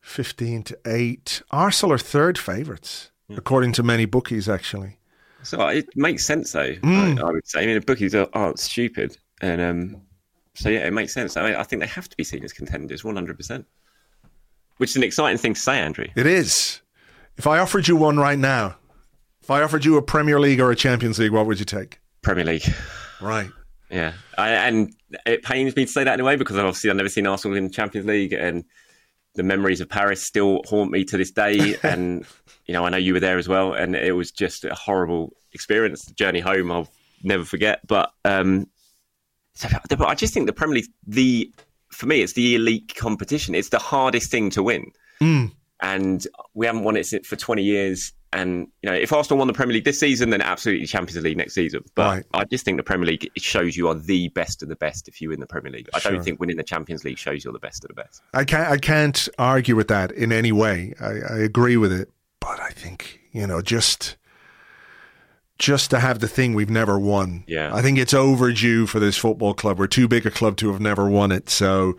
fifteen to eight. Arsenal are third favourites, yeah. according to many bookies. Actually, so it makes sense though. Mm. I, I, would say. I mean, the bookies are, aren't stupid, and um, so yeah, it makes sense. I mean, I think they have to be seen as contenders, one hundred percent which is an exciting thing to say, Andrew. It is. If I offered you one right now, if I offered you a Premier League or a Champions League, what would you take? Premier League. Right. Yeah, I, and it pains me to say that in a way because obviously I've never seen Arsenal in the Champions League, and the memories of Paris still haunt me to this day. <laughs> and you know, I know you were there as well, and it was just a horrible experience. The journey home, I'll never forget. But um, so, I just think the Premier League, the for me, it's the elite competition. It's the hardest thing to win. Mm. And we haven't won it for 20 years. And, you know, if Arsenal won the Premier League this season, then absolutely Champions League next season. But right. I just think the Premier League it shows you are the best of the best if you win the Premier League. I sure. don't think winning the Champions League shows you're the best of the best. I can't, I can't argue with that in any way. I, I agree with it. But I think, you know, just just to have the thing we've never won. Yeah. I think it's overdue for this football club. We're too big a club to have never won it. So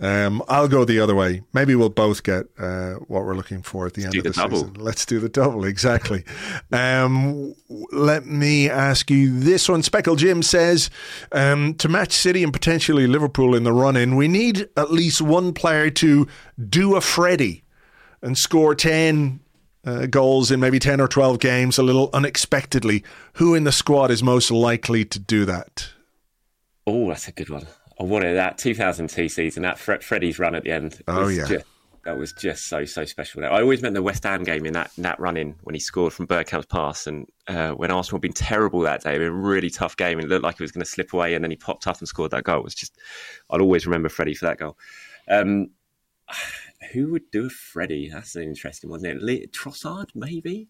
um, I'll go the other way. Maybe we'll both get uh, what we're looking for at the Let's end of the, the season. Let's do the double. Exactly. <laughs> um, let me ask you this one. Speckle Jim says um, to match City and potentially Liverpool in the run in, we need at least one player to do a Freddie and score 10 uh, goals in maybe 10 or 12 games a little unexpectedly. Who in the squad is most likely to do that? Oh, that's a good one. I wanted that 2002 season, that Fre- Freddie's run at the end. Oh, yeah. Just, that was just so, so special. I always meant the West Ham game in that, in that run in when he scored from Bergkamp's pass. And uh, when Arsenal had been terrible that day, it was a really tough game and it looked like it was going to slip away. And then he popped up and scored that goal. It was just, I'll always remember Freddie for that goal. Um, who would do a Freddie? That's an interesting one, isn't it? Trossard, maybe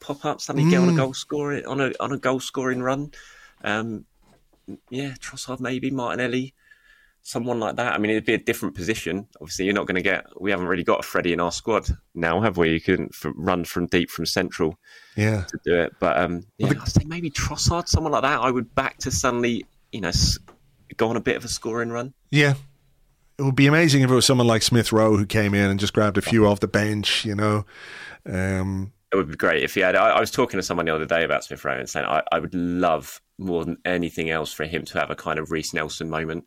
pop up suddenly mm. get on a hmm. goal scoring on a on a goal scoring run. Um, yeah, Trossard, maybe Martinelli, someone like that. I mean, it'd be a different position. Obviously, you're not going to get. We haven't really got a Freddie in our squad now, have we? You can run from deep from central, yeah, to do it. But um, yeah, well, the... I'd say maybe Trossard, someone like that. I would back to suddenly, you know, go on a bit of a scoring run. Yeah, it would be amazing if it was someone like Smith Rowe who came in and just grabbed a few off the bench, you know. Um, it would be great if he had. I, I, was talking to someone the other day about Smith Rowe and saying I, I, would love more than anything else for him to have a kind of Reiss Nelson moment.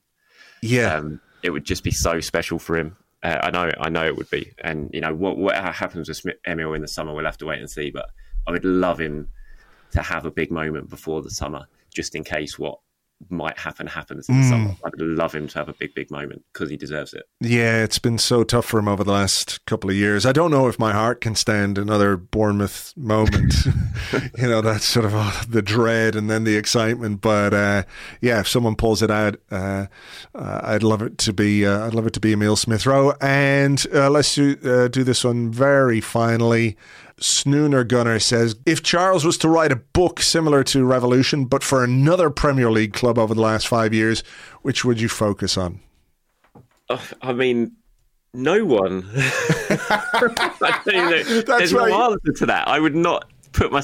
Yeah, um, it would just be so special for him. Uh, I know, I know it would be. And you know what, what happens with Smith, Emil in the summer, we'll have to wait and see. But I would love him to have a big moment before the summer, just in case what might happen happens in mm. summer. I'd love him to have a big, big moment because he deserves it. Yeah, it's been so tough for him over the last couple of years. I don't know if my heart can stand another Bournemouth moment. <laughs> you know, that's sort of oh, the dread and then the excitement. But uh, yeah, if someone pulls it out, uh, uh, I'd love it to be. Uh, I'd love it to be Emil Smith Rowe. And uh, let's do, uh, do this one very finally. Snooner Gunner says if Charles was to write a book similar to Revolution, but for another Premier League club over the last five years, which would you focus on? Uh, I mean, no one. <laughs> There's right. no answer to that. I would not put my.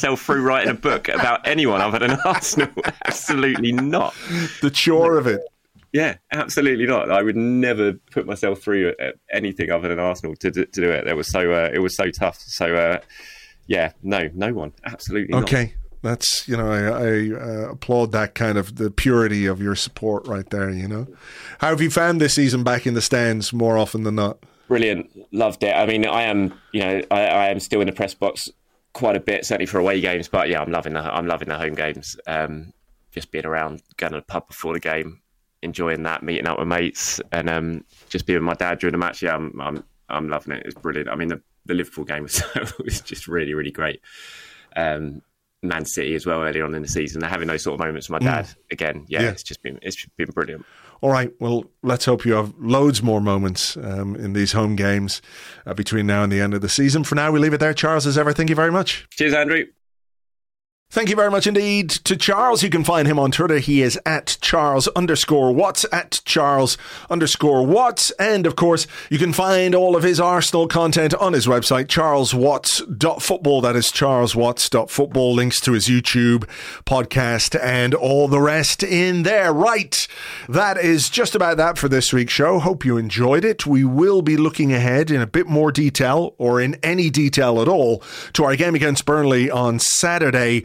Through writing a book about anyone other than Arsenal? <laughs> Absolutely not. The chore of it. Yeah, absolutely not. I would never put myself through uh, anything other than Arsenal to, to, to do it. It was so uh, it was so tough. So uh, yeah, no, no one. Absolutely. Okay. Not that's you know I, I uh, applaud that kind of the purity of your support right there. You know, how have you found this season back in the stands more often than not? Brilliant, loved it. I mean, I am you know I, I am still in the press box quite a bit, certainly for away games. But yeah, I'm loving the I'm loving the home games. Um, just being around, going to the pub before the game, enjoying that, meeting up with mates, and um, just being with my dad during the match. Yeah, I'm I'm, I'm loving it. It's brilliant. I mean, the, the Liverpool game was, <laughs> was just really really great. Um, Man City as well earlier on in the season. They're having those sort of moments with my dad mm. again. Yeah, yeah, it's just been it's been brilliant. All right, well, let's hope you have loads more moments um, in these home games uh, between now and the end of the season. For now, we leave it there. Charles, as ever, thank you very much. Cheers, Andrew. Thank you very much indeed to Charles. You can find him on Twitter. He is at Charles underscore Watts, at Charles underscore Watts. And of course, you can find all of his Arsenal content on his website, charleswatts.football. That is charleswatts.football. Links to his YouTube podcast and all the rest in there. Right. That is just about that for this week's show. Hope you enjoyed it. We will be looking ahead in a bit more detail or in any detail at all to our game against Burnley on Saturday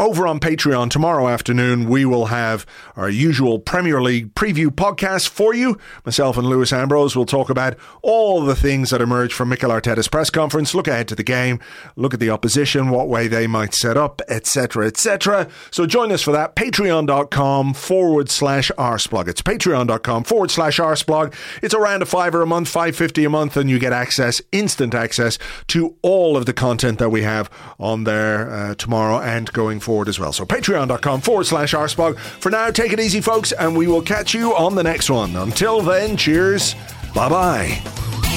over on Patreon tomorrow afternoon, we will have our usual Premier League preview podcast for you. Myself and Lewis Ambrose will talk about all the things that emerged from Mikel Arteta's press conference, look ahead to the game, look at the opposition, what way they might set up, etc., etc. So join us for that. Patreon.com forward slash arseblog. It's patreon.com forward slash arseblog. It's around a fiver a month, 550 a month, and you get access, instant access to all of the content that we have on there uh, tomorrow and going forward forward as well. So patreon.com forward slash arseblog. For now, take it easy, folks, and we will catch you on the next one. Until then, cheers. Bye bye.